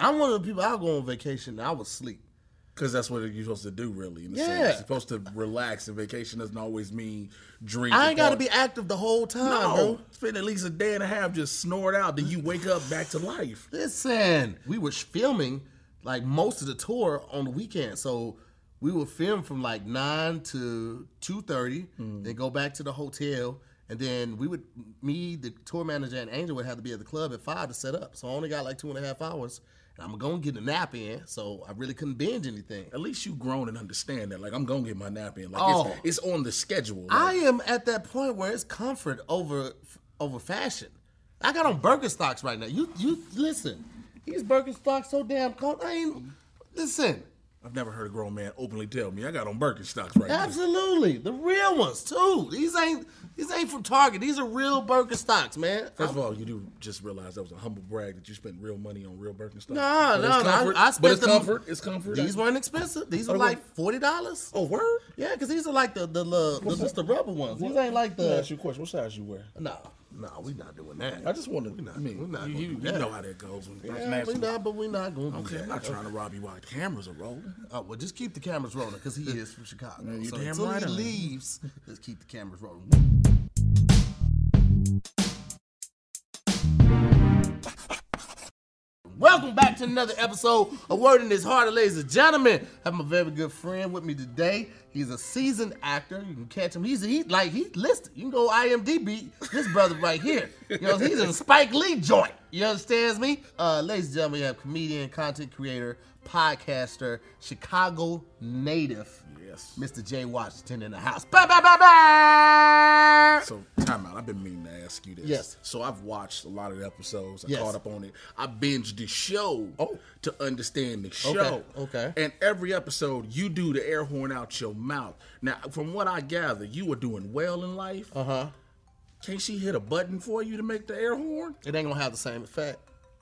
I'm one of the people. I'll go on vacation. and I would sleep. Because that's what you're supposed to do, really. In a Yeah. sense. You're supposed to relax, and vacation doesn't always mean drink. I ain't got to be active the whole time, No, bro. spend at least a day and a half just snore it out. Then you wake up back to life. Listen, we were filming like most of the tour on the weekend, so we would film from like nine to two thirty, mm. then go back to the hotel, and then we would me, the tour manager, and Angel would have to be at the club at five to set up. So I only got like two and a half hours, I'm gonna get a nap in, so I really couldn't binge anything. At least you grown and understand that. Like I'm gonna get my nap in. Like Oh. it's, it's on the schedule. I am at that point where it's comfort over over fashion. I got on Birkenstocks right now. You you listen, these Birkenstocks so damn cold. I ain't listen. I've never heard a grown man openly tell me I got on Birkenstocks right now. Absolutely, the real ones too. These ain't these ain't from Target. These are real Birkenstocks, man. First of all, you do just realize that was a humble brag that you spent real money on real Birkenstocks. Nah, no, no, I- comfort. I but spent it's them- comfort. It's comfort. These weren't expensive. These were Oh, like forty dollars. Oh, word. Yeah, because these are like the the, the, the just the rubber ones. These ain't like Let me the ask you a question. What size you wear? no no. We not doing that. I just wanted. I mean, we're not you, you, do you that. know how that goes when Yeah, we not, but we not going to Okay. I'm not trying to rob you while the cameras are rolling. Oh, well, just keep the cameras rolling because he is from Chicago. You so until right he am. leaves, just keep the cameras rolling. Welcome back to another episode of Word in His Heart, ladies and gentlemen. I have my very good friend with me today. He's a seasoned actor. You can catch him. He's he like he's listed. You can go IMDb. This brother right here. You know he's in Spike Lee joint. You understands me? Uh, ladies and gentlemen, we have comedian, content creator, podcaster, Chicago native, Yes. Mr. Jay Washington in the house. Ba ba ba ba. So time out. I've been meaning to ask you this. Yes. So I've watched a lot of the episodes. I Yes. caught up on it. I binged the show Oh. to understand the show. okay. And every episode, you do the air horn out your mouth. Now, from what I gather, you were doing well in life. Uh huh. Can't she hit a button for you to make the air horn? it ain't gonna have the same effect.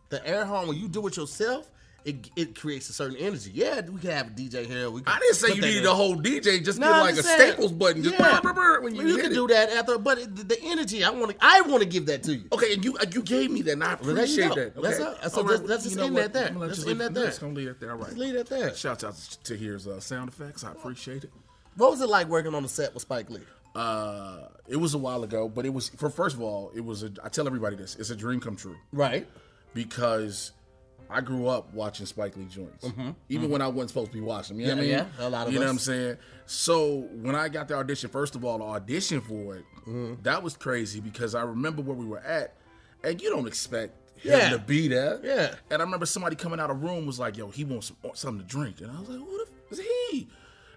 The air horn, when you do it yourself, it, it creates a certain energy. Yeah, we can have a DJ here. We can I didn't say you needed in. a whole DJ. Just No, get like a saying. Staples button. Just Yeah. brr, brr, brr, when you, You can it. do that after, but it, the, the energy I want to, I want to give that to you. Okay, and you uh, you gave me that, and I Well, there you appreciate go. that. Let's, Okay. uh, so let's- right, let's just you end that there. Let's just end that there. Let's gonna leave it there. All right. Leave it there. Shouts out Tahir's uh, sound effects. I appreciate it. What was it like working on the set with Spike Lee? Uh, it was a while ago, but it was for first of all, it was. A, I tell everybody this: it's a dream come true Right. because I grew up watching Spike Lee joints, even when I wasn't supposed to be watching. them, You know Mm-hmm. Yeah, what I mean? yeah, a lot of You know us. what I'm saying? So when I got the audition, first of all, the audition for it, Mm-hmm. that was crazy because I remember where we were at, and you don't expect him Yeah. to be there. Yeah. And I remember somebody coming out of the room was like, "Yo, he wants some, something to drink," and I was like, "Who the f- is he?"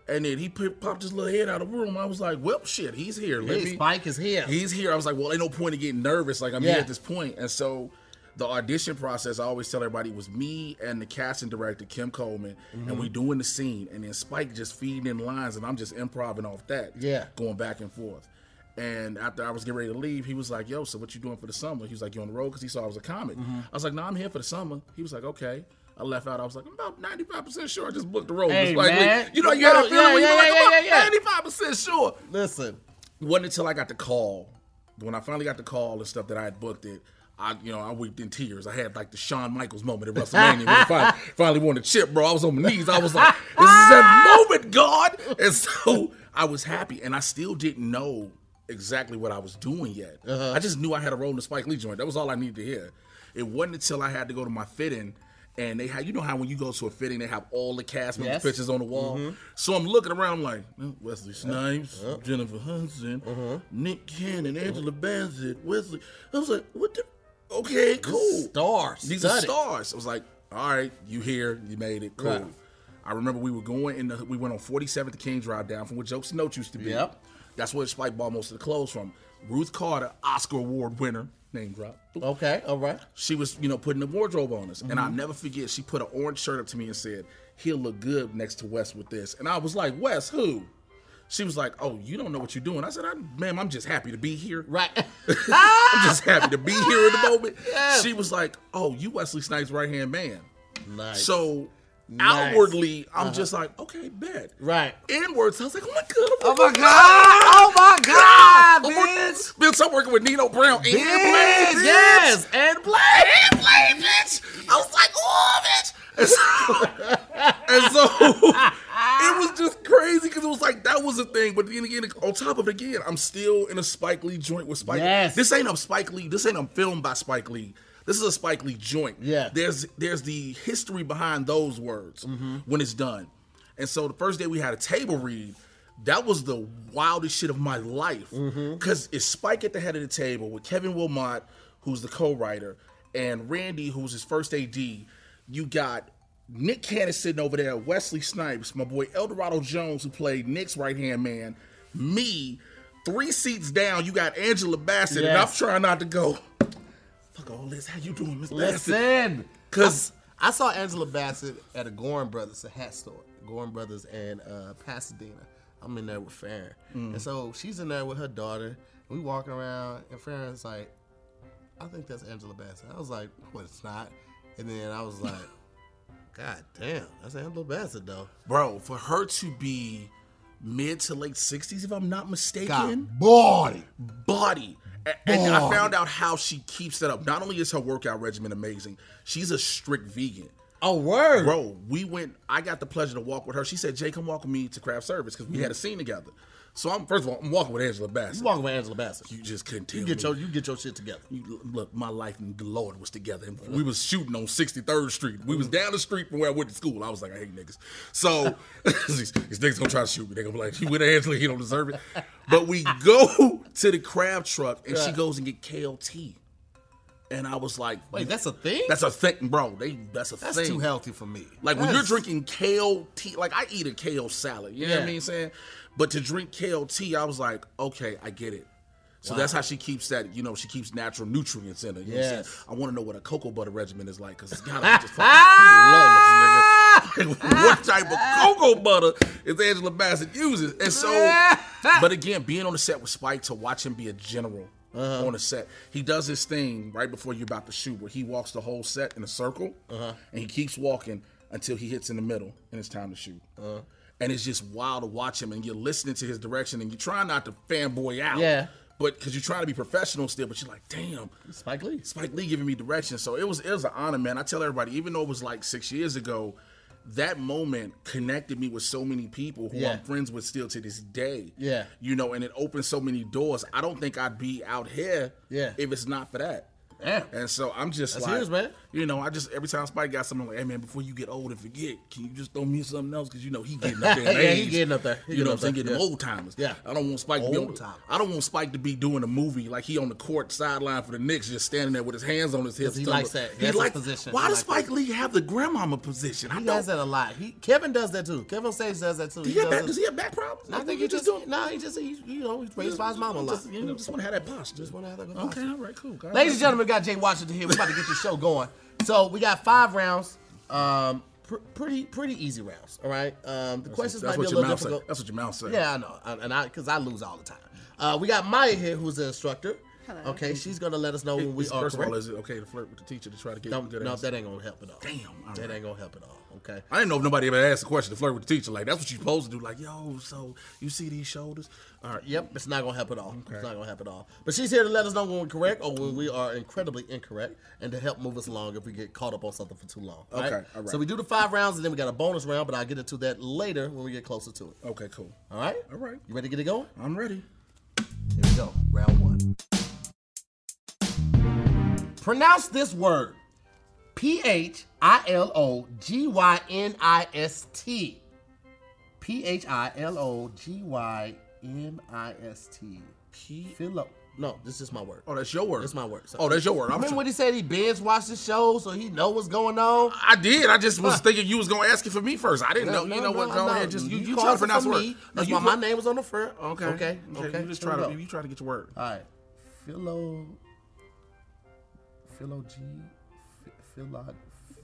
And then he popped his little head out of the room. I was like, "Well, shit, he's here. Let Hey, me." Spike is here. He's here. I was like, well, ain't no point in getting nervous. Like I'm Yeah. here at this point. And so the audition process, I always tell everybody, was me and the casting director, Kim Coleman, Mm-hmm. and we doing the scene. And then Spike just feeding in lines, and I'm just improvising off that. Yeah. Going back and forth. And after I was getting ready to leave, he was like, yo, so what you doing for the summer? He was like, you on the road? Because he saw I was a comic. Mm-hmm. I was like, no, I'm here for the summer. He was like, okay. I left out. I was like, I'm about 95% sure I just booked the role. Hey, like, man. You know, you had a feeling yeah, when you yeah, were like, yeah, I'm yeah, about yeah. 95% sure Listen. it wasn't until I got the call, when I finally got the call and stuff that I had booked it. I, you know, I wept in tears. I had like the Shawn Michaels moment at WrestleMania when he finally, finally won the chip, bro. I was on my knees. I was like, "This is that moment, God!" And so I was happy, and I still didn't know exactly what I was doing yet. Uh-huh. I just knew I had a role in the Spike Lee joint. That was all I needed to hear. It wasn't until I had to go to my fitting. And they had, you know how when you go to a fitting, they have all the cast members' Yes. pictures on the wall. Mm-hmm. So I'm looking around, I'm like "Oh, Wesley Snipes, Jennifer Hudson, uh-huh. Nick Cannon, Angela Bassett, Wesley. I was like, what the? Okay, cool. Stars. These Studded. are stars. I was like, all right, you here, you made it, cool. Right. I remember we were going in the, we went on 47th King Drive down from where Jokes and Notes used to be. Yep. That's where Spike bought most of the clothes from. Ruth Carter, Oscar Award winner, name drop. Okay. All right. She was, you know, putting the wardrobe on us. Mm-hmm. And I'll never forget, she put an orange shirt up to me and said, he'll look good next to Wes with this. And I was like, Wes, who? She was like, oh, you don't know what you're doing. I said, I, ma'am, I'm just happy to be here. Right. I'm just happy to be here in the moment. Yes. She was like, "Oh, you Wesley Snipes' right hand man." nice. So Nice. outwardly, I'm uh-huh. just like, "Okay, bet." right. Inwards, I was like, "Oh my god!" Oh my oh god! Oh my god, oh I'm working, bitch! bitch, I'm working with Nino Brown and Blade, Bitch, bitch. yes, and play. and Blade, bitch. I was like, "Oh, bitch." And so, and so it was just crazy because it was like that was a thing. But then again, on top of it again, I'm still in a Spike Lee joint with Spike. Yes. This ain't a Spike Lee. This ain't a film by Spike Lee. This is a Spike Lee joint. Yeah. There's there's the history behind those words mm-hmm. when it's done. And so the first day we had a table read, that was the wildest shit of my life. Mm-hmm. Because it's Spike at the head of the table with Kevin Willmott, who's the co-writer, and Randy, who's his first AD. You got Nick Cannon sitting over there, Wesley Snipes, my boy Eldorado Jones, who played Nick's right hand man, me. Three seats down, you got Angela Bassett, and I'm trying not to go. Fuck all this. How you doing, Miss Bassett? Listen, 'Cause- I, I saw Angela Bassett at a Goorin Brothers, a hat store, Goorin Brothers and uh, Pasadena. I'm in there with Farron, Mm. and so she's in there with her daughter. We walking around, and Farron's like, "I think that's Angela Bassett." I was like, "Well, it's not." And then I was like, "God damn, that's Angela Bassett though." Bro, for her to be mid to late 60s, if I'm not mistaken, God, body. body. A- And, I found out how she keeps that up. Not only is her workout regimen amazing, she's a strict vegan. Oh, word. Bro, we went, I got the pleasure to walk with her. She said, Jay, come walk with me to craft service because we had a scene together. So I'm, first of all, I'm walking with Angela Bassett. You walking with Angela Bassett. You just couldn't tell You get me. your you get your shit together. You- look, my life and the Lord was together. And we was shooting on 63rd Street. We was mm-hmm. down the street from where I went to school. I was like, I hate niggas. So these, these niggas gonna try to shoot me. They gonna be like, you with Angela, he don't deserve it. But we go to the crab truck and she goes and get kale tea. And I was like, Wait, that's a thing. that's a thing, bro. They that's a thing. that's thing. too healthy for me. Like when you're drinking kale tea, like I eat a kale salad, you know what I Yeah. mean saying? But to drink kale tea, I was like, okay, I get it. So that's how she keeps that, you know, she keeps natural nutrients in her. You know what I'm Yes. I want to know what a cocoa butter regimen is like because it's gotta be just fucking flawless, nigga. what type of cocoa butter is Angela Bassett uses? And so, but again, being on the set with Spike to watch him be a general Uh-huh. on the set, he does this thing right before you're about to shoot where he walks the whole set in a circle Uh-huh. and he keeps walking until he hits in the middle and it's time to shoot. Uh-huh. And it's just wild to watch him and you're listening to his direction and you're trying not to fanboy out. Yeah. But because you're trying to be professional still, but you're like, damn, Spike Lee. Spike Lee giving me direction. So it was it was an honor, man. I tell everybody, even though it was like six years ago, that moment connected me with so many people who Yeah. I'm friends with still to this day. Yeah. You know, and it opened so many doors. I don't think I'd be out here Yeah. if it's not for that. Yeah. And so I'm just That's like, man. you know, I just every time Spike got something I'm like, hey man, before you get old and forget, can you just throw me something else? Because you know he getting up there. Yeah, he getting up there. He you know, what I'm saying getting yeah. old timers. Yeah. I don't want Spike to be on. Old. I don't want Spike to be doing a movie like he on the court sideline for the Knicks, just standing there with his hands on his hips. he likes that. He That's his like position. Why He does Spike Lee have the grandmama position? I He does that a lot. He Kevin does that too. Kevin Sage does that too. Does he, have back, does he have back problems? I think he just doing. Nah, he just you know he's raised by his mama a lot. Just, you just want to have that posture. Just wanna have that Okay, all right, cool. Ladies and gentlemen, got Jay Washington here. We're about to get the show going. So we got five rounds. Um, pr- pretty pretty easy rounds. All right. Um, the you. questions That's might be a little difficult. said. That's what your mouth said. Yeah, I know, and I because I lose all the time. Uh, we got Maya here, who's the instructor. Hello. Okay, she's gonna let us know when we Is- are First of all, is it okay to flirt with the teacher to try to get no, good no, answers? that ain't gonna help at all. Damn, all that right. ain't gonna help at all. Okay. I didn't know if nobody ever asked a question to flirt with the teacher. Like that's what you're supposed to do. Like, yo, so you see these shoulders? All right. Yep, it's not gonna help at all. It's not gonna help at all. But she's here to let us know when we're correct or when we are incredibly incorrect, and to help move us along if we get caught up on something for too long. all right? Okay, all right. So we do the five rounds, and then we got a bonus round, but I'll get into that later when we get closer to it. Okay, cool. All right. All right. You ready to get it going? I'm ready. Here we go. Round one. Pronounce this word. P H I L O G Y N I S T. P H I L O G Y N I S T. P. Philo. No, this is my word. Oh, that's your word. That's my word. So- Oh, that's your word. I'm Remember tr- when he said he binge watched the show so he know what's going on? I did. I just was thinking you was gonna ask it for me first. I didn't know. You know what? Go no. ahead. Just you, you, try called to pronounce the word. No, That's you why my name was on the front. Okay. Okay. Okay. You just try to you try to get your word. All right. Philo. Philo G. Philo.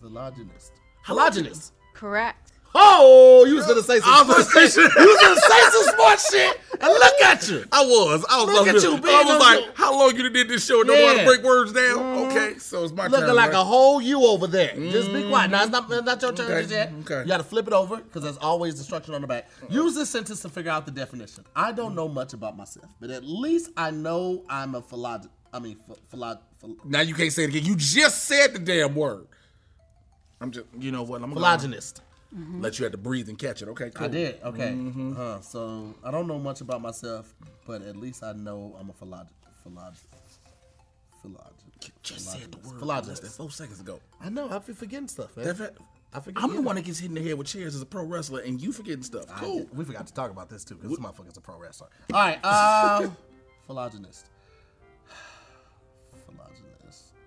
Philogynist. Philogynist. Correct. Oh, you was gonna say some I was smart shit. You was gonna say some smart shit, and look at you. I was. I was. Look I at was, you, I was like, your- how long you did this show don't know how Yeah. to break words down? Mm-hmm. Okay, so it's my Looking turn. Looking like right? a whole you over there. Just be quiet. Now it's not, it's not your turn Okay, just yet. okay. You got to flip it over because there's always instruction on the back. Use this sentence to figure out the definition. I don't know much about myself, but at least I know I'm a philog. I mean, ph- philog. phil- Now you can't say it again. You just said the damn word. I'm just, you know what? I'm gonna Philogynist. let you have to breathe and catch it. Okay, cool. I did. Okay. Uh, so I don't know much about myself, but at least I know I'm a phylog phylog phylog. Just said the word Philogynist. less than four seconds ago. I know. I be forgetting stuff, man. That I forget. I'm the yeah. one that gets hit in the head with chairs as a pro wrestler, and you forgetting stuff. Cool. did- we forgot to talk about this too, because this motherfucker's a pro wrestler. All right. Um, philogynist.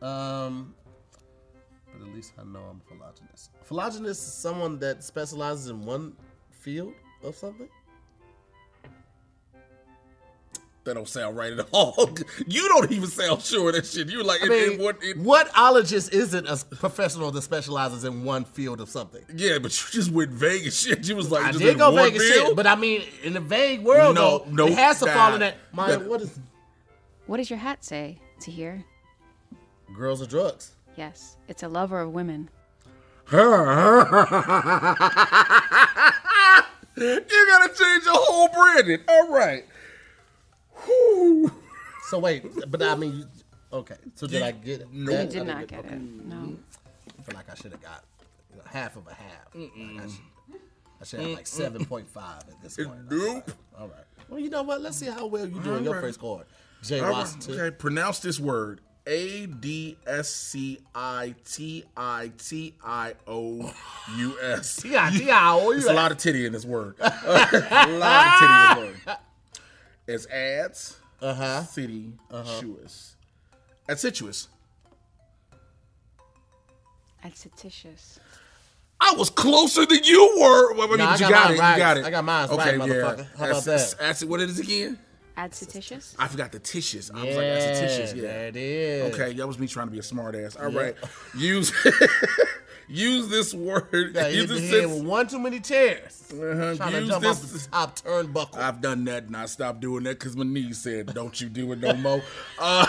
Philogynist. Um, but at least I know I'm a philogynist. Philogynist is someone that specializes in one field of something. That don't sound right at all. you don't even sound sure of that shit. You're like, I it, mean, it, what, it, what ologist isn't a professional that specializes in one field of something? yeah, but you just went vague as shit. You was like, I just did go one Vegas field? shit, but I mean, in the vague world, No, though, no, it has to fall in that. My That- what is What does your hat say? To hear? Girls or drugs? Yes, it's a lover of women. you gotta change your whole branding. All right. Whew. So wait, but I mean, okay. So did I get it? No. You I did didn't not get it. No. I feel like I should have got you know, half of a half. Like I should, I should have like seven point five at this point. Nope. All right. Well, you know what? Let's see how well you do in your All right. first card, Jay All right, Washington. Okay, pronounce this word. A D S C I T I T I O U S. Yeah, yeah. It's a lot of titty in this word. a lot of titty in this word. It's ads, Uh-huh. city, shoes. Adsituous. Adventitious. I was closer than you were. Well, I mean, Nah, I you got got mine it. You got it. I got mine right, motherfucker. How about that? that's- what it is again? Adventitious? I forgot the tissues. I Yeah, was like, that's. Yeah. there it is. Okay, that was me trying to be a smart ass. All right, use use this word. Yeah, use the this head sense- with one too many chairs. Uh-huh, Trying to use jump this- off the top turnbuckle. I've done that and I stopped doing that because my knees said, "Don't you do it no more." Uh,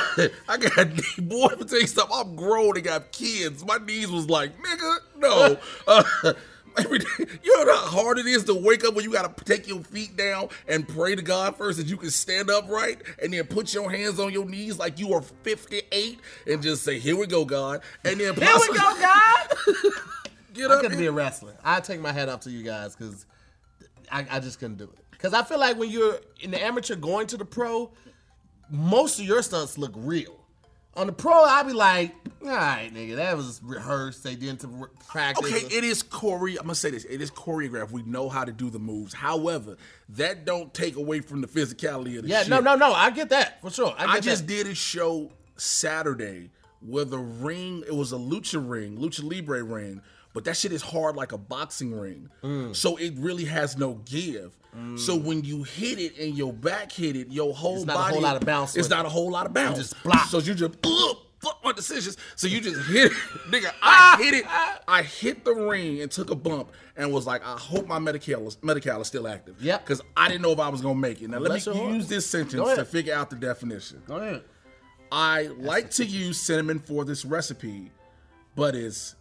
I got boy. Let me tell you something. I'm grown and got kids. My knees was like, "Nigga, no." Uh, every day, you know how hard it is to wake up when you got to take your feet down and pray to God first that you can stand upright and then put your hands on your knees like you are 58 and just say, "Here we go, God." And then Here we go, God. get I up. couldn't be a wrestler. I take my hat off to you guys because I, I just couldn't do it. Because I feel like when you're in the amateur going to the pro, most of your stunts look real. On the pro, I'd be like, all right, nigga, that was rehearsed. They did to re- practice. Okay, it is chore. I'm gonna say this. It is choreographed. We know how to do the moves. However, that don't take away from the physicality of the yeah, shit. no, no, no. I get that for sure. I, get I just that. did a show Saturday where the ring. It was a lucha ring, lucha libre ring, but that shit is hard like a boxing ring. Mm. So it really has no give. So when you hit it and your back hit it, your whole body. It's not a whole lot of bounce It's not a whole lot of bounce. You just block. So you just ugh, fuck my decisions. So you just hit it, nigga. I hit it. I hit the ring and took a bump and was like, I hope my medical is, medical is still active. Yep. Because I didn't know if I was gonna make it. Now let Bless me use this sentence to figure out the definition. Go ahead. I like to use cinnamon for this recipe, but it's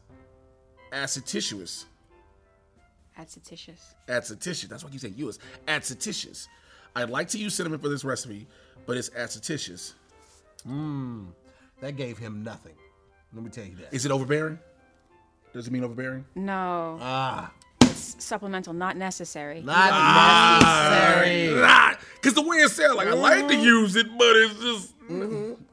acetitious. Adventitious. Acetitious. That's why I keep saying use. Acetitious. I'd like to use cinnamon for this recipe, but it's acetitious. Mmm. That gave him nothing. Let me tell you that. Is it overbearing? Does it mean overbearing? No. Ah, It's supplemental, not necessary. not necessary. Not because the way it sounds like I like to use it, but it's just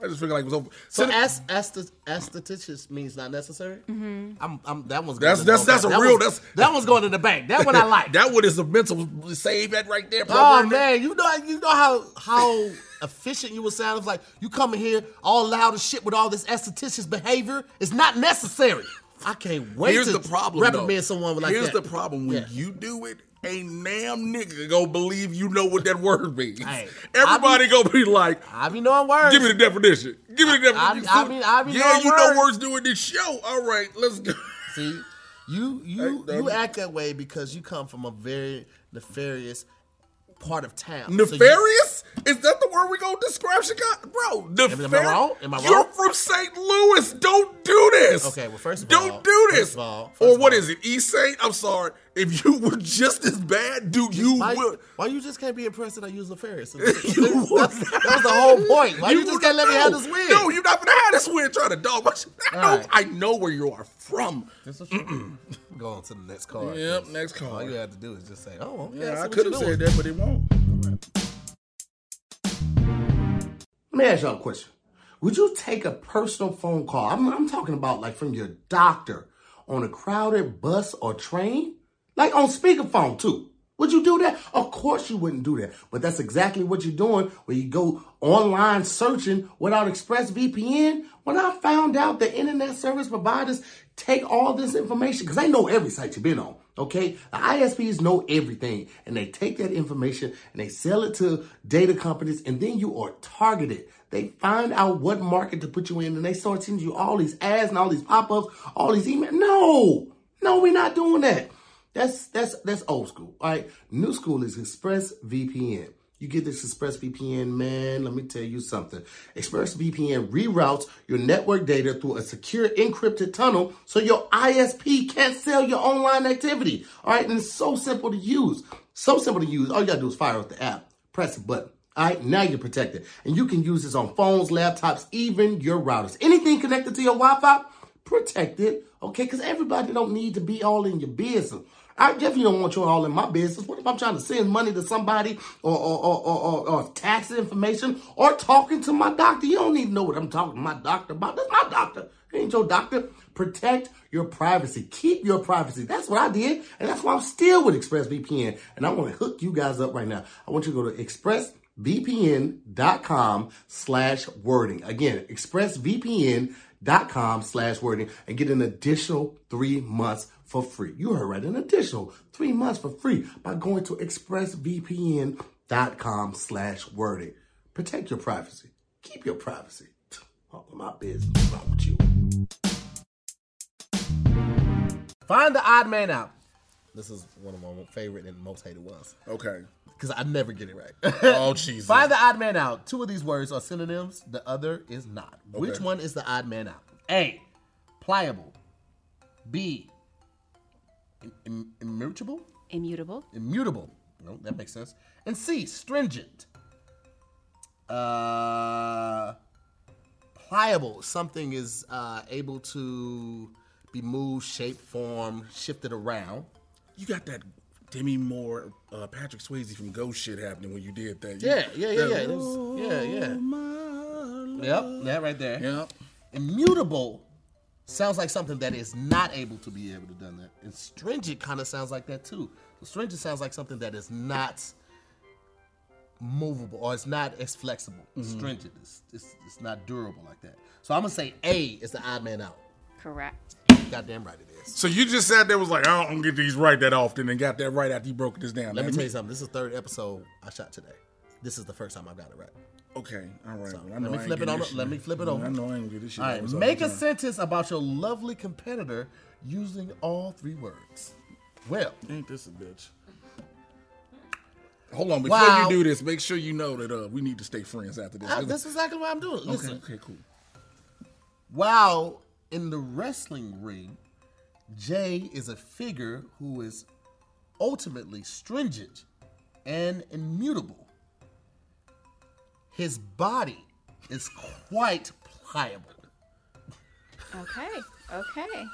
I just feel like it was over. So Cinnamon- as aesthet- aestheticious means not necessary. Mm-hmm. I'm, I'm, that one's That's- going in the that's- that's bank. a That real- one's- that's- that one's going in the bank. That one I like. that one is a mental save that right there. oh program. man, you know you know how how efficient you would sound. It's like you come in here all loud as shit with all this estheticious behavior. It's not necessary. I can't wait Here's to the problem. reprimand though. someone like that. Here's that. the problem when Yeah. you do it. Ain't damn nigga gonna believe you know what that word means. Hey, Everybody gonna be like, I be knowing words. give me the definition. Give me the I- definition. I mean- I be yeah, you know words. words doing this show. All right, let's go. See, you you Hey, you act that way because you come from a very nefarious part of town. So you- Nefarious? Is that the word we gonna describe Chicago, bro? The Am I wrong? Am I You're from St. Louis. Don't do this. Okay, well, first of all. don't all- do first this. of all- first or what all- is it? East Saint. I'm sorry. If you were just as bad, dude, you Why, would. why you just can't be impressed that I use Nefarious? You that's, that was the whole point. Why you, just would- can't let me have this win? No, you're not gonna have this win. Trying to dog. I know, Alright. I know where you are from. This is true. Go on to the next card. Yep, next call. All you have to do is just say, "Oh, okay." Yeah, I could have said that, but it won't. Let me ask y'all a question. Would you take a personal phone call? I'm, I'm talking about like from your doctor on a crowded bus or train, like on speakerphone too. Would you do that? Of course you wouldn't do that. But that's exactly what you're doing when you go online searching without ExpressVPN. When I found out the internet service providers take all this information, because they know every site you've been on. Okay, the ISPs know everything, and they take that information and they sell it to data companies, and then you are targeted. They find out what market to put you in, and they start sending you all these ads and all these pop-ups, all these emails. No, no, we're not doing that. That's that's that's old school. All right, new school is ExpressVPN. You get this ExpressVPN, man. Let me tell you something. ExpressVPN reroutes your network data through a secure encrypted tunnel so your ISP can't sell your online activity. All right, and it's so simple to use. So simple to use. All you gotta do is fire up the app, press a button. All right, now you're protected. And you can use this on phones, laptops, even your routers. Anything connected to your Wi-Fi, protected. Okay, because everybody don't need to be all in your business. I definitely don't want you all in my business. What if I'm trying to send money to somebody or or, or, or, or, tax information or talking to my doctor? You don't need to know what I'm talking to my doctor about. That's my doctor. Ain't your doctor. Protect your privacy. Keep your privacy. That's what I did. And that's why I'm still with ExpressVPN. And I want to hook you guys up right now. I want you to go to expressvpn.com slash wording. Again, expressvpn.com slash wording and get an additional three months for free. You heard right, an additional three months for free by going to expressvpn.com slash wording. Protect your privacy. Keep your privacy. All of my business. Wrong with you? Find the odd man out. This is one of my favorite and most hated ones Okay. because I never get it right. Oh Jesus. Find the odd man out. Two of these words are synonyms. The other is not. Which one is the odd man out? A. Pliable. B. Im- im- immutable. Immutable. Immutable. No, that makes sense. And C. Stringent. Uh, pliable. Something is uh, able to be moved, shaped, formed, shifted around. You got that Demi Moore, uh, Patrick Swayze from Ghost shit happening when you did that. You- Yeah, yeah, yeah, that, yeah. Was- yeah, yeah. Yep, that right there. Yep. Immutable sounds like something that is not able to be able to done that. And stringent kind of sounds like that too. So stringent sounds like something that is not movable or it's not as flexible. Stringent is it's, it's not durable like that. So I'm gonna say A is the odd man out. Correct. Goddamn right it is. So you just sat there was like, I don't get these right that often, and got that right after you broke this down. Let me tell you something. This is the third episode I shot today. This is the first time I got it right. Okay, all right. So, well, let me flip it on- let me flip it over. I know I ain't get this shit. All right, make a sentence about your lovely competitor using all three words. Well, Ain't this a bitch? Hold on, before Wow. you do this, make sure you know that uh, we need to stay friends after this. I, that's exactly what I'm doing. okay, Listen, okay, cool. while in the wrestling ring, Jay is a figure who is ultimately stringent and immutable. His body is quite pliable. Okay. Okay.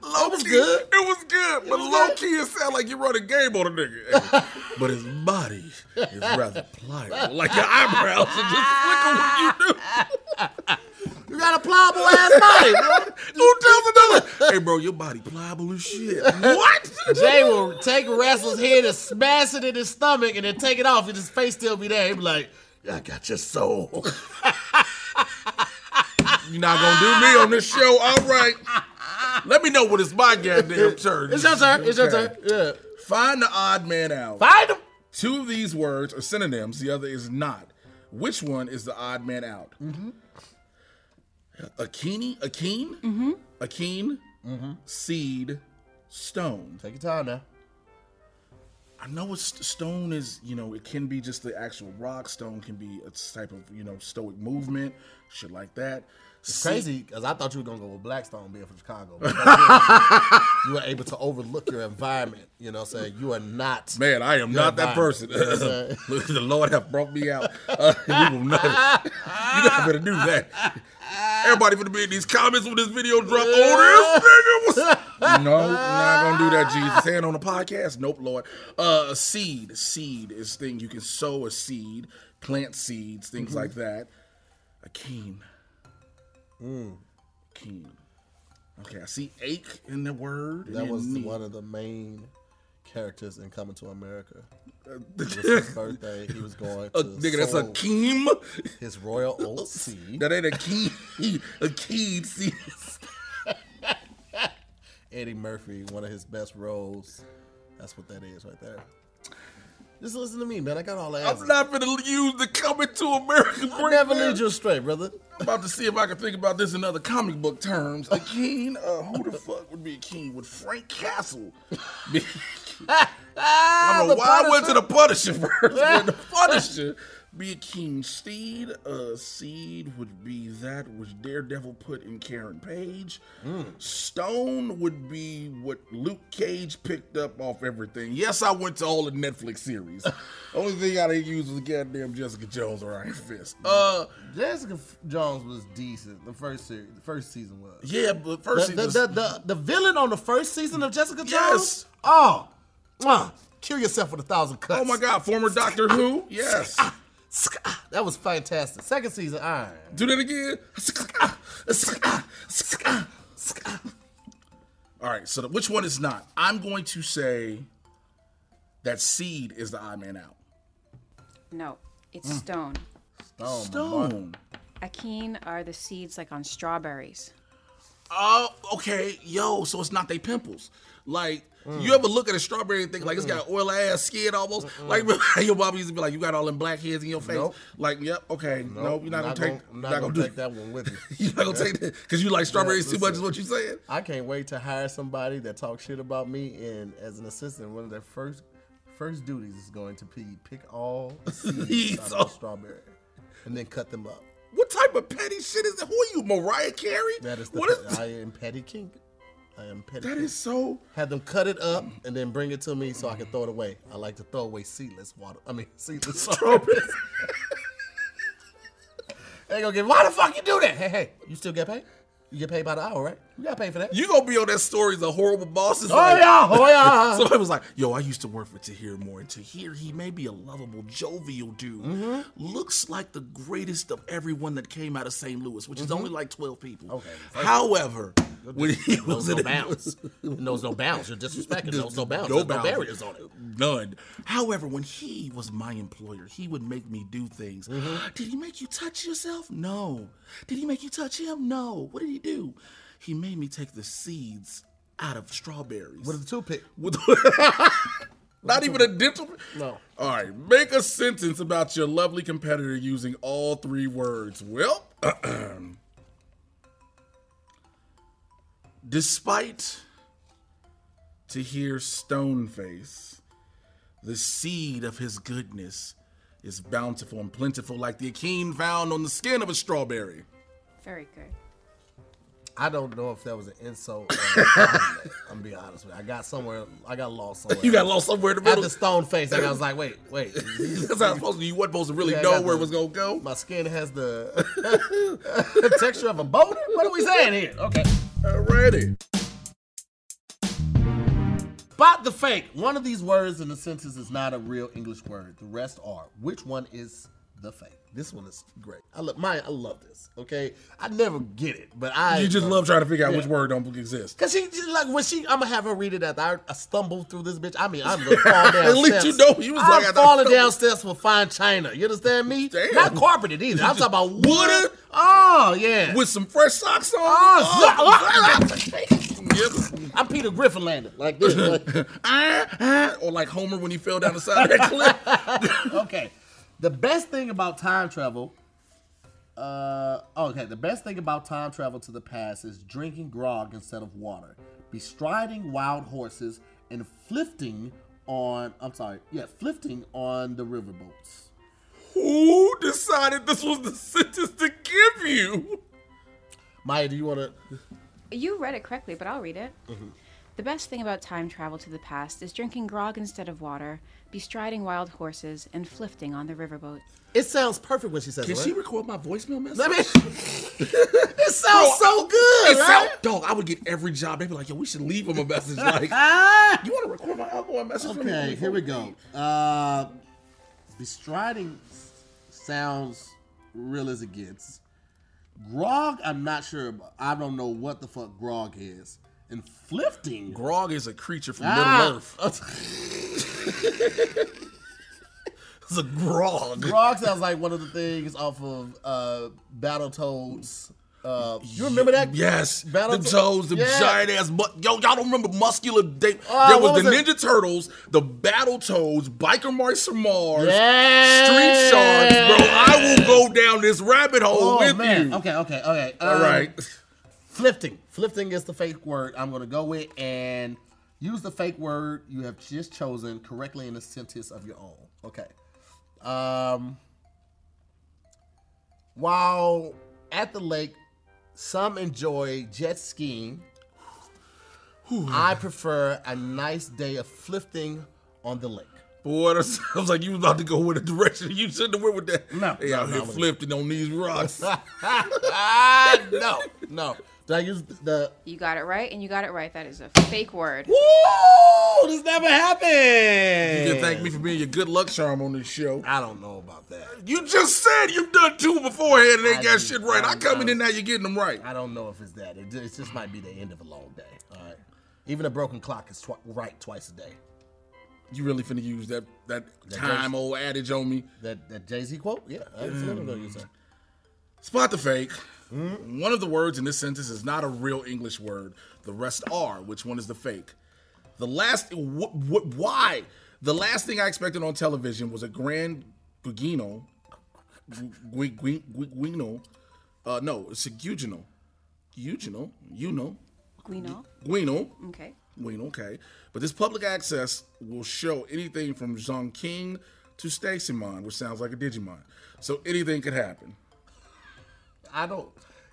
Low was key, good. It was good, but was low good. key it sound like you run a game on a nigga. But his body is rather pliable, like your eyebrows are just flicker when you do. You got a pliable ass body, bro. Who tells another? Hey, bro, your body pliable as shit. What? Jay will take a wrestler's head and smash it in his stomach and then take it off and his face still be there. He be like, I got your soul. You're not gonna do me on this show, all right? Let me know what it's my goddamn turn. It's your turn. It's your turn. Yeah. Find the odd man out. Find him. Two of these words are synonyms, the other is not. Which one is the odd man out? Mm-hmm. Akini, Achene, mm-hmm. Achene, seed, stone. Take your time now. I know it's stone is, you know, it can be just the actual rock. Stone can be a type of, you know, stoic movement, shit like that. It's crazy because I thought you were gonna go with Blackstone being from Chicago. But you were able to overlook your environment. You know, what I'm saying you are not. Man, I am not that person. You know what I'm Look, the Lord have brought me out. Uh, you will not. You not better do that. Everybody for the be in these comments when this video drop. Oh, this nigga was. No, not gonna do that. Jesus, hand on the podcast. Nope, Lord. Uh, seed, seed is thing you can sow a seed, plant seeds, things Mm-hmm. like that. A keen. Mm. Keen. Okay, I see ache in the word. That was knee. one of the main characters in Coming to America. It was his birthday. He was going to A nigga, that's a keem. his royal seed. That ain't a key. A key. See, Eddie Murphy, one of his best roles. That's what that is right there. Just listen to me, man. I got all the answers. I'm not gonna use the coming to America. I never lead you astray, brother. I'm about to see if I can think about this in other comic book terms. A keen. Uh, who the fuck would be a keen? Would Frank Castle? Be, I don't know why I went to the Punisher first. the Punisher be a keen steed. A seed would be that which Daredevil put in Karen Page. Stone would be what Luke Cage picked up off everything. Yes, I went to all the Netflix series. Only thing I didn't use was goddamn Jessica Jones or Iron Fist. Uh, Jessica F- Jones was decent. The first series, the first season was. yeah, but The, first the, season- the, the, the villain on the first season of Jessica Jones. Yes. Oh, mwah. kill yourself with a thousand cuts. Oh my God, former Doctor Who? Yes. Ah, that was fantastic. Second season, all right. Do that again. Ah, ah, all right, so the, which one is not? I'm going to say that Seed is the odd man out. No, it's Mm. stone. Stone. my boy. Stone. Achene are the seeds like on strawberries. Oh, okay. Yo, so it's not they pimples. Like, Mm. you ever look at a strawberry and think, like, it's got oil ass skin almost? Like, your mom used to be like, you got all them black heads in your face. Nope. Like, yep, okay. Nope, you're not, gonna take, I'm not not, gonna, gonna, take that one with me. You're not gonna take that because you like strawberries too much, is what you saying? I can't wait to hire somebody that talks shit about me, and as an assistant, one of their first first duties is going to be pick all the seeds out of strawberry, and then cut them up. What type of petty shit is that? Who are you, Mariah Carey? That is the. what is I am petty king. I am petty. that king. is so. Have them cut it up and then bring it to me so I can throw it away. I like to throw away seedless water. I mean, seedless strawberries. they gonna get. Why the fuck you do that? Hey, hey, you still get paid? You get paid by the hour, right? You got paid for that. You gonna be on that stories of horrible bosses? oh like, yeah, oh yeah. Somebody was like, "Yo, I used to work for Tahir Moore, and Tahir, he may be a lovable, jovial dude. Mm-hmm. Looks like the greatest of everyone that came out of St. Louis, which is only like twelve people. Mm-hmm. Okay, However, when he knows was no in bounds. Knows no bounds. You're disrespecting. Knows no bounds. No There's no barriers on it. None. However, when he was my employer, he would make me do things. Mm-hmm. Did he make you touch yourself? No. Did he make you touch him? No. What did he do? He made me take the seeds out of strawberries. With a toothpick. With- Not even a dental. No. All right. Make a sentence about your lovely competitor using all three words. Well, despite Tahir Stoneface, the seed of his goodness is bountiful and plentiful, like the achene found on the skin of a strawberry. Very good. I don't know if that was an insult. Or I'm gonna be honest with you. I got somewhere. I got lost somewhere. You got lost somewhere in the At middle. the stone face, like I was like, wait, wait. That's not supposed to. You weren't supposed to really Yeah, know got where it was gonna go. My skin has the texture of a boulder. What are we saying here? Okay. Already. Spot the fake. One of these words in the sentence is not a real English word. The rest are. Which one is the fake? This one is great. I love my. I love this. Okay, I never get it, but I. You just love trying to figure out Yeah. which word don't exist. Cause she she- like when she, I'm gonna have her read it after I, I stumble through this bitch. I mean, I'm gonna fall down. At least you know you was I'm like, falling downstairs with fine china. You understand me? Damn. Not carpeted either. I'm talking about wood. Oh yeah. With some fresh socks on. Oh, oh I'm Peter Griffin landed like this. like- Ah, ah. or like Homer when he fell down the side of that cliff. okay. The best thing about time travel. Uh, okay, the best thing about time travel to the past is drinking grog instead of water, bestriding wild horses, inflicting on. I'm sorry. Yeah, flifting on the riverboats. Who decided this was the sentence to give you? Maya, do you want to? You read it correctly, but I'll read it. The best thing about time travel to the past is drinking grog instead of water, bestriding wild horses, and flifting on the riverboat. It sounds perfect when she says Can it. she record my voicemail message? Let me. it sounds so good, It right? sound- dog, I would get every job. They'd be like, yo, we should leave him a message. Like, Ah! you want to record my alcohol message for me? Okay, here we go. Uh, bestriding sounds real as it gets. Grog, I'm not sure. About. I don't know what the fuck grog is. And flifting. Grog is a creature from Ah. Middle Earth. It's a grog. grog sounds like one of the things off of uh, Battletoads. Uh, you remember that? Yes, Battle the to- toes, the Yeah. giant ass. Mu- Yo, y'all don't remember muscular? They, Oh, there was, what the it? Ninja Turtles, the Battle Toads, Biker Mice from Mars, Yeah. Street Sharks, bro. I will go down this rabbit hole Oh with man. you. Okay, okay, okay. All Um, right. Flifting. Flifting is the fake word I'm going to go with and use the fake word you have just chosen correctly in a sentence of your own. Okay. Um, while at the lake, some enjoy jet skiing. I prefer a nice day of flifting on the lake. Boy, that sounds like you was about to go in a direction you shouldn't have went with that. No, They no, out no, here flipping on these rocks. no, no. Did I use the? You got it right, and you got it right. That is a fake word. Woo! This never happened. you can thank me for being your good luck charm on this show. I don't know about that. You just said you've done two beforehand and ain't I got do. shit right. I I- come in I- and now you're getting them right. I don't know if it's that. It just, it just might be the end of a long day. All right. Even a broken clock is twi- right twice a day. You really finna use that that That time old adage on me. That that Jay Z quote? Yeah, absolutely gonna use that. Spot the fake. One of the words in this sentence is not a real English word. The rest are. Which one is the fake? The last, wh- wh- why? The last thing I expected on television was a Grand Guigino. Gui- Gui- Gui- Guino. Uh, no, it's a Guigino. Guigino. You know. Guino. Guino. Okay. Guino, okay. But this public access will show anything from Zhong King to Stasimon, which sounds like a Digimon. So anything could happen. I don't.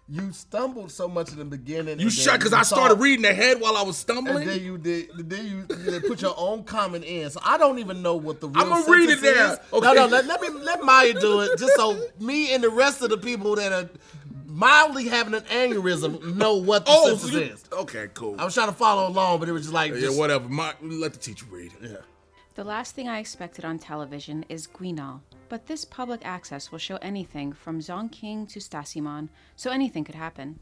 You stumbled so much in the beginning. You shut because I started reading ahead while I was stumbling. And then you did. Then you, you put your own comment in. So I don't even know what the real is I'ma read it sentence Okay. No, no. Let, let me let Maya do it, just so me and the rest of the people that are mildly having an aneurysm know what the oh, so sentence you, is. okay, cool. I was trying to follow along, but it was just like, yeah, just, whatever. My, let the teacher read. yeah. The last thing I expected on television is Guinal, but this public access will show anything from Zong King to Stasimon, so anything could happen.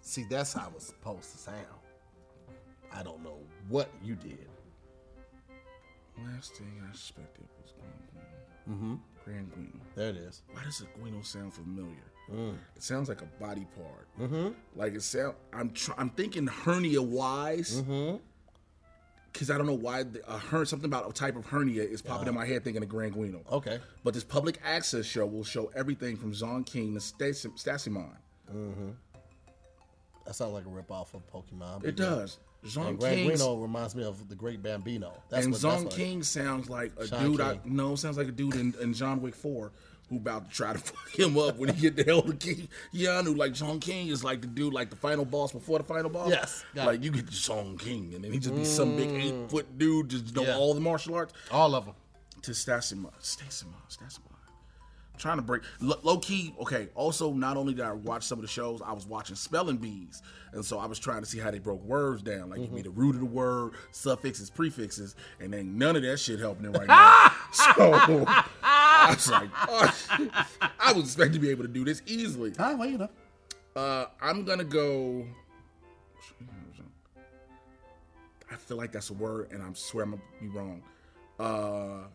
See, that's how it's supposed to sound. I don't know what you did. Last thing I expected was Grand Guino. Grand Guino. There it is. Why does a Guino sound familiar? It sounds like a body part. Mm-hmm. Like it sound. I'm tr- I'm thinking hernia wise. Mm-hmm. Cause I don't know why the, a her- something about a type of hernia is popping in my head thinking of Grand Guino. Okay. But this public access show will show everything from Zon King to Stas- Stasimon. Mm-hmm. That sounds like a ripoff of Pokemon. It does. Zon King reminds me of the Great Bambino. That's and what, Zon King sounds like a Sean dude. I, King. no, sounds like a dude in, in John Wick Four who about to try to fuck him up when he get the Elder King. Yeah, I knew like John King is like the dude, like the final boss before the final boss. Yes, like it. you get John King, and then he just be some big eight foot dude, just know Mm. Yeah. all the martial arts. All of them. to Stasimon. Stasimon. Stasimon. Trying to break Lo- low key. Okay. Also, not only did I watch some of the shows, I was watching spelling bees, and so I was trying to see how they broke words down. Like you Mm-hmm. the root of the word, suffixes, prefixes, and then none of that shit helping it right now. so I was like, oh, I was expecting to be able to do this easily. Ah, well, you know. Uh, I'm gonna go. I feel like that's a word, and I swear I'm gonna be wrong. Uh,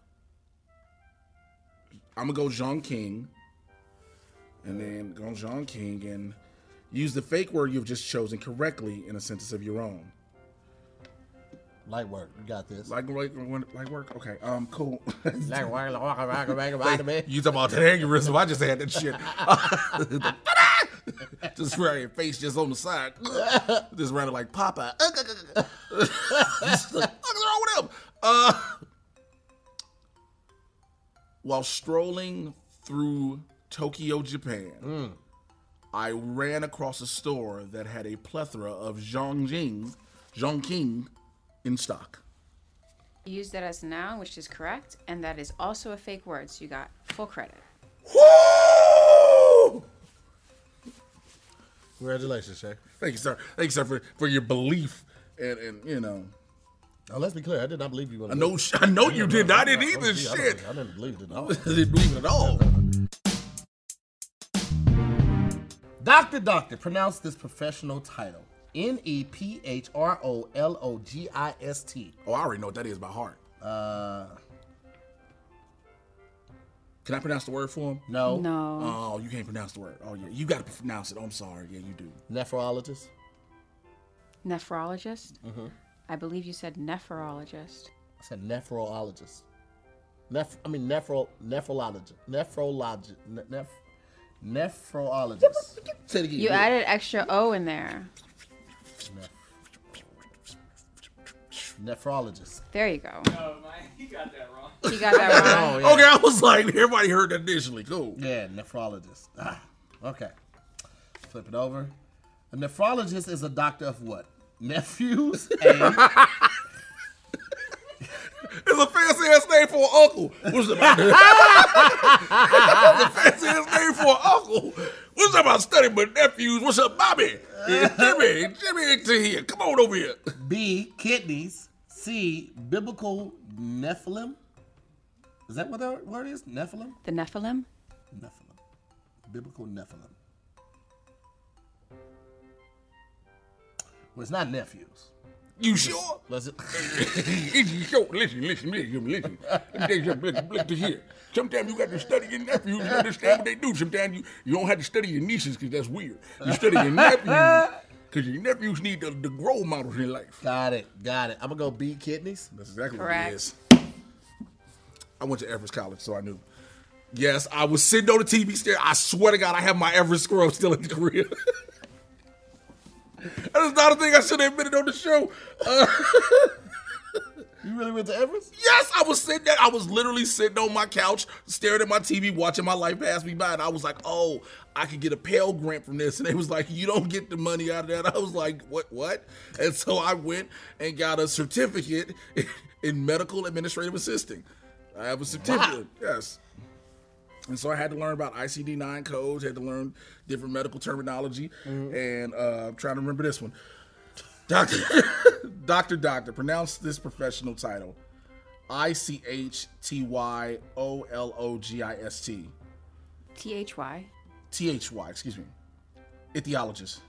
I'm gonna go Jean King, and then go Jean King, and use the fake word you've just chosen correctly in a sentence of your own. Light work. You got this. Like like like work. Okay. Um. Cool. Light work. Walk around, around, around, man. You talking about that aneurysm? I just had that shit. just right your face just on the side. just running like Popeye. Just like, What's wrong with him? Uh, while strolling through Tokyo, Japan, mm. I ran across a store that had a plethora of Zhongjing, Zhongqing in stock. You used that as a noun, which is correct, and that is also a fake word, so you got full credit. Woo! Congratulations, Jay. Thank you, sir. Thank you, sir, for, for your belief and, and you know. Now, let's be clear. I did not believe you. I know, I know you did. I didn't either. Shit, I didn't believe it at all. I didn't believe it at all. Doctor, doctor, pronounce this professional title. N E P H R O L O G I S T. Oh, I already know what that is by heart. Uh, Can I pronounce the word for him? no. No. Oh, you can't pronounce the word. Oh yeah, you got to pronounce it. I'm sorry. Yeah, you do. Nephrologist. Nephrologist? I believe you said nephrologist. I said nephrologist. Neph- I mean nephro nephrologist. Nephrologist. Neph- nephrologist. Say it again. You added extra O in there. Nephrologist. There you go. Oh, man, he got that wrong. You got that wrong. Oh yeah. Okay, I was like, everybody heard that initially. Cool. Yeah, nephrologist. Ah, okay. Flip it over. A nephrologist is a doctor of what? Nephews? A. It's a fancy ass name for an uncle. What's the matter? it's a fancy ass name for an uncle. What's up about studying my nephews? What's up, Bobby? Yeah, Jimmy, Jimmy, into here. Come on over here. B. Kidneys. C. Biblical Nephilim. Is that what that word is? Nephilim? The Nephilim? Nephilim. Biblical Nephilim. Well, it's not nephews. You sure? Was it? you sure? Listen, listen, listen, listen. Let me you something. Look, look to here. Sometimes you got to study your nephews to understand what they do. Sometimes you, you don't have to study your nieces because that's weird. You study your nephews because your nephews need the, the role models in life. got it. Got it. I'm going to go B. Kidneys. That's exactly Correct. what it is. I went to Everest College, so I knew. Yes, I was sitting on the TV stand. I swear to God, I have my Everest scroll still in the career. that is not a thing I should have admitted on the show. Uh, You really went to Everest? yes, I was sitting there. I was literally sitting on my couch, staring at my TV, watching my life pass me by, and I was like, "Oh, I could get a Pell Grant from this." And they was like, "You don't get the money out of that." I was like, "What? What?" And so I went and got a certificate in medical administrative assisting. I have a certificate. Yes. And so I had to learn about ICD 9 codes, had to learn different medical terminology, and uh, I'm trying to remember this one. Doctor, Doctor, Doctor, pronounce this professional title I C H T Y O L O G I S T. T H Y. T H Y, excuse me. Ichthyologist.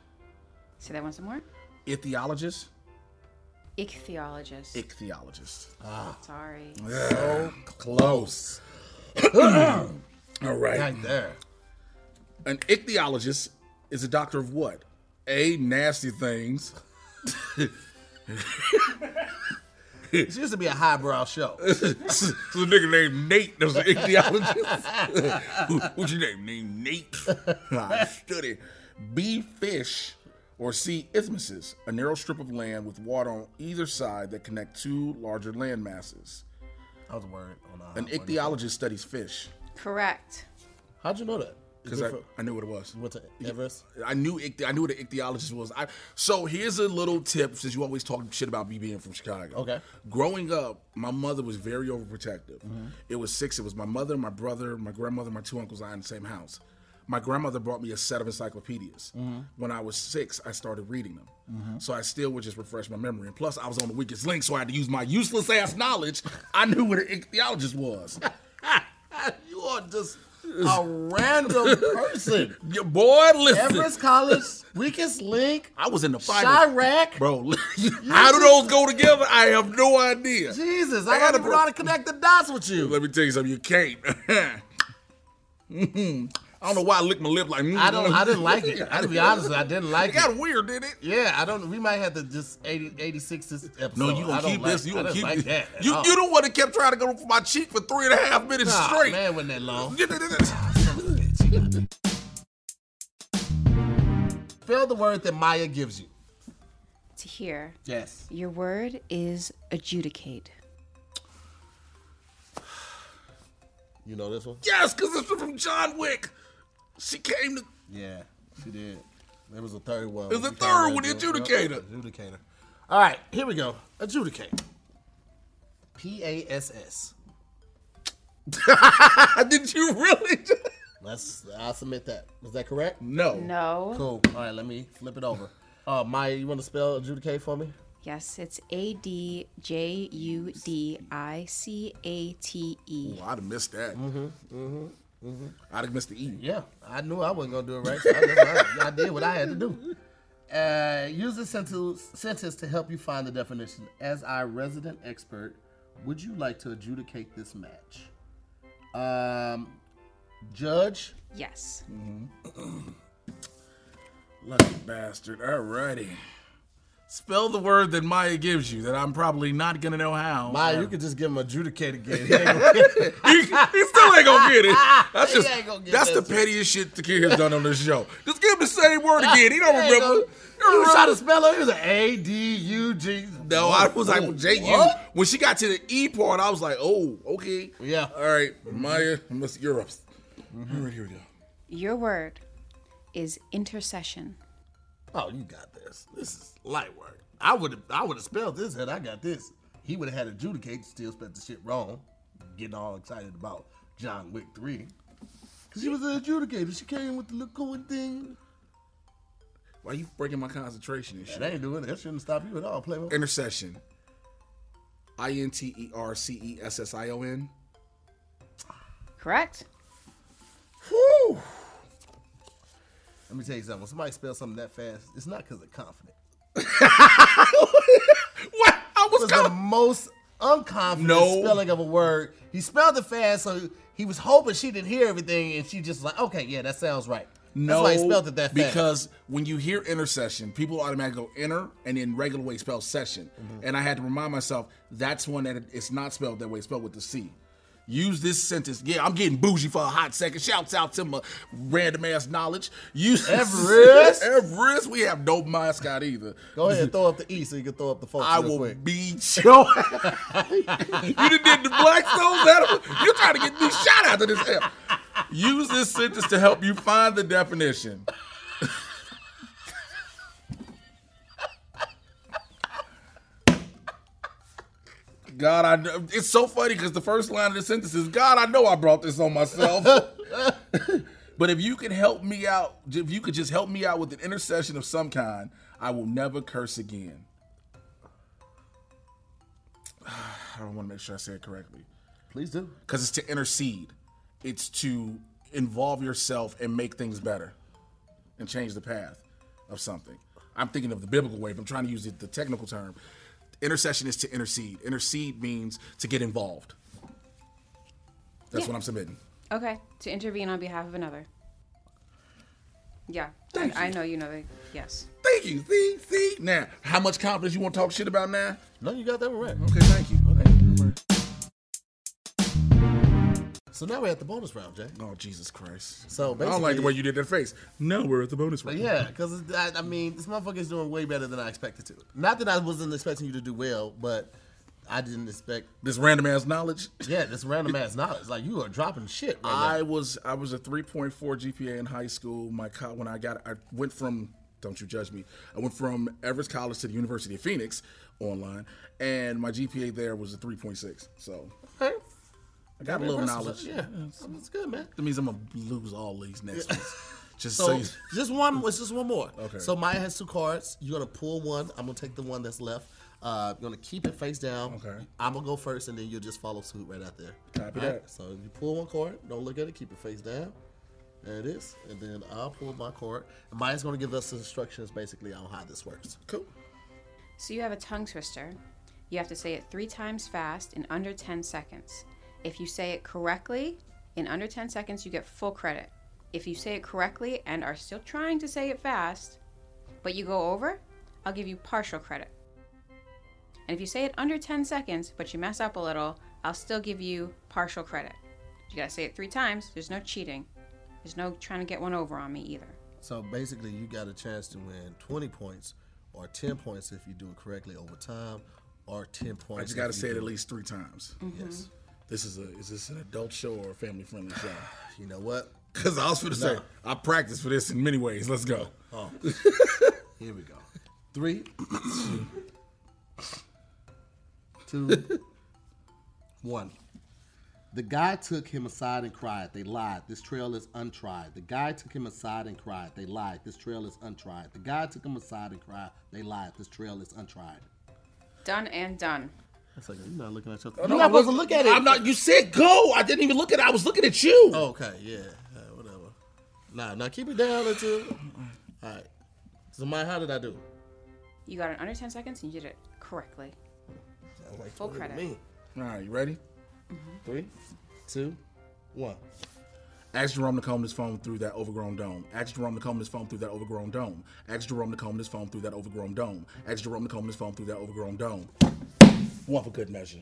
Say that once more. Ichthyologist? Ichthyologist. Ichthyologist. Sorry. So close. All right. Right there. An ichthyologist is a doctor of what? A, nasty things. This used to be a highbrow show. so a nigga named Nate that was an ichthyologist. What's your name? Named Nate. I study. B, fish. Or C, isthmuses, a narrow strip of land with water on either side that connect two larger land masses. That was a word. On, uh, An ichthyologist studies fish. Correct. How'd you know that? Because I, I knew what it was. You went to Everest? I knew ichthy- I knew what an ichthyologist was. I, so here's a little tip since you always talk shit about me being from Chicago. Okay. Growing up, my mother was very overprotective. Mm-hmm. It was six. It was my mother, my brother, my grandmother, my two uncles, I in the same house. My grandmother brought me a set of encyclopedias. Mm-hmm. When I was six, I started reading them. Mm-hmm. So I still would just refresh my memory. And plus, I was on the weakest link, so I had to use my useless ass knowledge. I knew what an ichthyologist was. You are just a random person. Your boy, listen. Everest College, weakest link, I was in the fight. Chiraq. Bro, how do those go together? I have no idea. Jesus, I I, gotta know to connect the dots with you. Let me tell you something. You can't. Mm-hmm. I don't know why I licked my lip like. mm. I don't. I didn't like it. I, to be honest, I didn't like It got it. weird, did it? Yeah, I don't. We might have to just 80, 86 this episode. No, you gonna don't keep like, this. You gonna don't keep like this. that. You all. you the one that kept trying to go for my cheek for three and a half minutes Nah, straight. Man, wasn't that long. Spell the word that Maya gives you. To hear. Yes. Your word is adjudicate. You know this one? Yes, because it's from John Wick. She came to. Yeah, she did. There was a third one. There's a We third one, the adjudicator. Yep, Adjudicator. All right, here we go. Adjudicate. P A S S. Did you really? Let's. I'll submit that. Is that correct? no. No. Cool. All right, let me flip it over. Uh, Maya, you want to spell adjudicate for me? Yes, it's A D J U D I C A T E. Oh, I'd have missed that. Mm-hmm. Mm-hmm. I'd have missed the E. Yeah, I knew I wasn't gonna do it right. So I, just, I, I did what I had to do. Uh, use this sentence, sentence to help you find the definition. As our resident expert, would you like to adjudicate this match? Um, judge. Yes. Lucky bastard. Alrighty. Spell the word that Maya gives you that I'm probably not gonna know how. Maya, you could just give him adjudicated again. He ain't gonna get it. he, he still ain't gonna get it. That's just ain't gonna get that's the that shit. pettiest shit the kid has done on this show. Just give him the same word again. He don't He remember. gonna- He was trying to spell it. It was an A D U G. No, I was like J U. When she got to the E part, I was like, oh, okay. Yeah. All right, Maya, Miss Europe. All right, here we go. Your word is intercession. Oh, you got this. This is light work. I would have I would have spelled this had I got this. He would have had adjudicate, still spelled the shit wrong. Getting all excited about John Wick 3. Cause she was an adjudicator. She came with the little coin thing. Why you breaking my concentration and shit? That ain't doing it. That shouldn't stop you at all, Playboy. Intercession. I N T E R C E S S I O N. Correct? Whew. Let me tell you something. When somebody spells something that fast, it's not because they're confident. What? I was was the most unconfident No. spelling of a word. He spelled it fast, so he was hoping she didn't hear everything, and she just like, okay, yeah, that sounds right. No, That's why he spelled it that fast. because when you hear intercession, people automatically go inner and in regular way spell session, Mm-hmm. and I had to remind myself that's one that it's not spelled that way. It's spelled with the C. Use this sentence. Yeah, I'm getting bougie for a hot second. Shouts out to my random ass knowledge. Use Everest? Everest. We have no mascot either. Go ahead and throw up the E so you can throw up the folks I will quick. beat your You done did the Blackstones Adam. You're trying to get me shot out of this hell. Use this sentence to help you find the definition. God, I know. It's so funny because the first line of the sentence is, God, I know I brought this on myself. but if you can help me out, if you could just help me out with an intercession of some kind, I will never curse again. I don't want to make sure I say it correctly. Please do. Because it's to intercede, it's to involve yourself and make things better and change the path of something. I'm thinking of the biblical way, but I'm trying to use it, the technical term. Intercession is to intercede. Intercede means to get involved. That's Yeah. what I'm submitting. Okay. To intervene on behalf of another. Yeah. Thank I, I know you know that. Yes. Thank you. See, see. Now, how much confidence you want to talk shit about now? No, you got that right. Okay, thank you. So now we're at the bonus round, Jay. Oh, Jesus Christ. So I don't like the way you did that face. No, we're at the bonus round. yeah, because I, I mean, this motherfucker is doing way better than I expected to. Not that I wasn't expecting you to do well, but I didn't expect. This random ass knowledge. Yeah, this random ass knowledge. Like you are dropping shit right I now. was I was a 3.4 GPA in high school. My co- when I got I went from don't you judge me. I went from Everest College to the University of Phoenix online, and my GPA there was a 3.6. So Okay. I got a little knowledge. Yeah, that's good, man. That means I'm gonna lose all these next ones. Just So so, you, just one. It's just one more. Okay. So Maya has two cards. You're gonna pull one. I'm gonna take the one that's left. Uh, you're gonna keep it face down. Okay. I'm gonna go first, and then you'll just follow suit right out there. Copy All that. So you pull one card. Don't look at it. Keep it face down. There it is. And then I'll pull my card. And Maya's gonna give us instructions basically on how this works. cool. So you have a tongue twister. You have to say it three times fast in under 10 seconds. If you say it correctly in under 10 seconds, you get full credit. If you say it correctly and are still trying to say it fast, but you go over, I'll give you partial credit. And if you say it under 10 seconds, but you mess up a little, I'll still give you partial credit. You gotta say it three times. There's no cheating. There's no trying to get one over on me either. So basically, you got a chance to win 20 points or 10 points if you do it correctly over time, or 10 points. I just gotta you say it at least three times. Yes. Mm-hmm. This is a is this an adult show or a family friendly show? You know what? Because I was going to say No. I practiced for this in many ways. Let's go. Oh. Here we go. Three, two, one. The guy took him aside and cried. They lied. This trail is untried. The guy took him aside and cried. They lied. This trail is untried. The guy took him aside and cried. They lied. This trail is untried. Done and done. That's like you're not looking at your. You're not supposed to I'm look at it. I'm not. You said go. I didn't even look at it. I was looking at you. Oh, okay, yeah, uh, whatever. Nah, now keep it down until. All right. So, Maya, how did I do? You got it under 10 seconds and you did it correctly. Sounds like Full credit. me. All right, you ready? Three, two, one. Ask Jerome to comb his phone through that overgrown dome. Ask Jerome to comb his phone through that overgrown dome. Ask Jerome to comb his phone through that overgrown dome. Ask Jerome to comb his phone through that overgrown dome. One for good measure.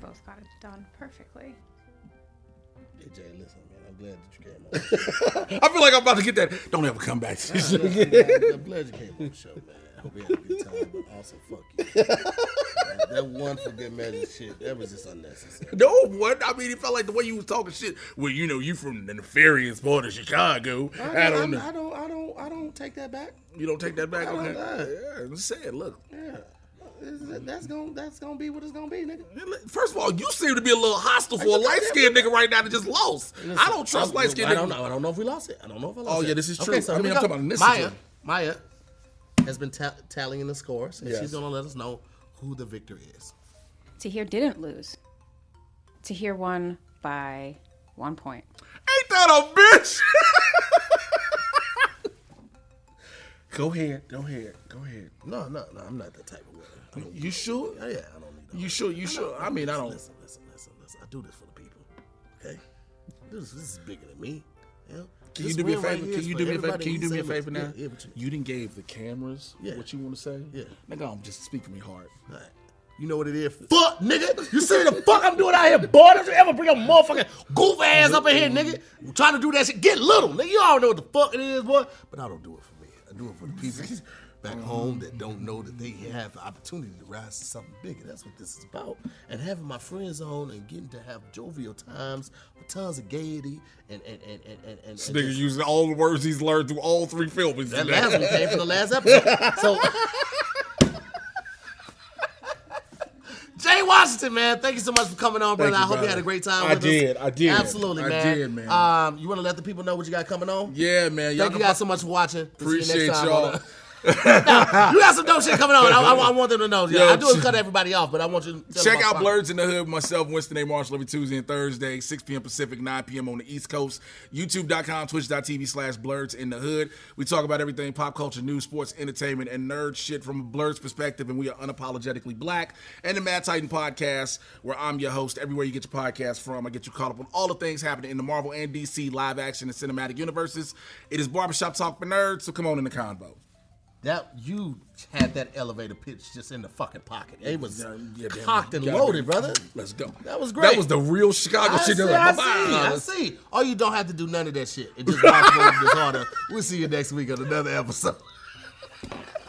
Both got it done perfectly. Jay, listen, man. I'm glad that you came on. I feel like I'm about to get that. Don't ever come back to this shit. I'm glad you came on the show, man. I hope you had a good time, but also fuck you. that, that one for good measure shit, that was just unnecessary. No, what? I mean, it felt like the way you was talking shit. Well, you know, you from the nefarious part of Chicago. I don't I'm- know. I don't, I don't, I don't take that back. You don't take that back, I don't okay? Yeah, I'm saying, look. Yeah. It's- That's gonna, that's gonna be what it's gonna be, nigga. First of all, you seem to be a little hostile for a light skinned nigga right now that just lost. I don't trust light skinned I don't niggas. know. I don't know if we lost it. I don't know if I lost Oh, it. Oh yeah, this is true. Okay, true. so I mean, I'm talking about Maya. initiative. Maya has been ta- tallying the scores, and Yes. she's gonna let us know who the victor is. Tahir didn't lose. Tahir won by one point. Ain't that a bitch? go ahead. Go ahead. Go ahead. No, no, no. I'm not that type of winner. You sure? Yeah, I don't need. all You sure? You sure? I mean, I don't. Listen, listen, listen, listen. I do this for the people. Okay, this, this is bigger than me. Yeah. Can you do me a favor? Can you do me a favor? Can you do me a favor now? Yeah, yeah, you, didn't gave the cameras Yeah. what you want to say. Yeah. Nigga, I'm just speaking me hard. right. you know what it is? Fuck, nigga. You see the fuck I'm doing out here, boy? Don't you ever bring a motherfucking goof ass up in here, nigga? Trying to do that shit. Get little, nigga. You all know what the fuck it is, boy. But I don't do it for me. I do it for the people back home that don't know that they have the opportunity to rise to something bigger. That's what this is about. And having my friends on and getting to have jovial times with tons of gaiety and and and and and, and, This nigga using all the words he's learned through all three films. that last one came from the last episode. So, Jay Washington, man, thank you so much for coming on, brother. you, I hope you had a great time I with did, us. I did. Absolutely, I man. did, man. Um, you want to let the people know what you got coming on? Yeah, man. Y'all Thank you can guys so much for watching. We'll see you appreciate next time y'all. the- you got some dope shit coming on. I, I- I want them to know. Yo, I do cut everybody off, but I want you to tell Check out Blerds in the Hood, myself, Winston A. Marshall, every Tuesday and Thursday, 6 p.m. Pacific, 9 p.m. on the East Coast. YouTube.com, Twitch.tv slash Blerds in the Hood. We talk about everything pop culture, news, sports, entertainment, and nerd shit from a Blerds perspective, and we are unapologetically black. And the Mad Titan Podcast, where I'm your host. Everywhere you get your podcast from, I get you caught up on all the things happening in the Marvel and DC live action and cinematic universes. It is Barbershop Talk for Nerds, so come on in the convo. That you had that elevator pitch just in the fucking pocket. It was Yeah, yeah, cocked and loaded, brother. Let's go. That was great. That was the real Chicago I shit. see, like, I see, I see. Oh, you don't have to do none of that shit. It just watch Disorder. We'll see you next week on another episode.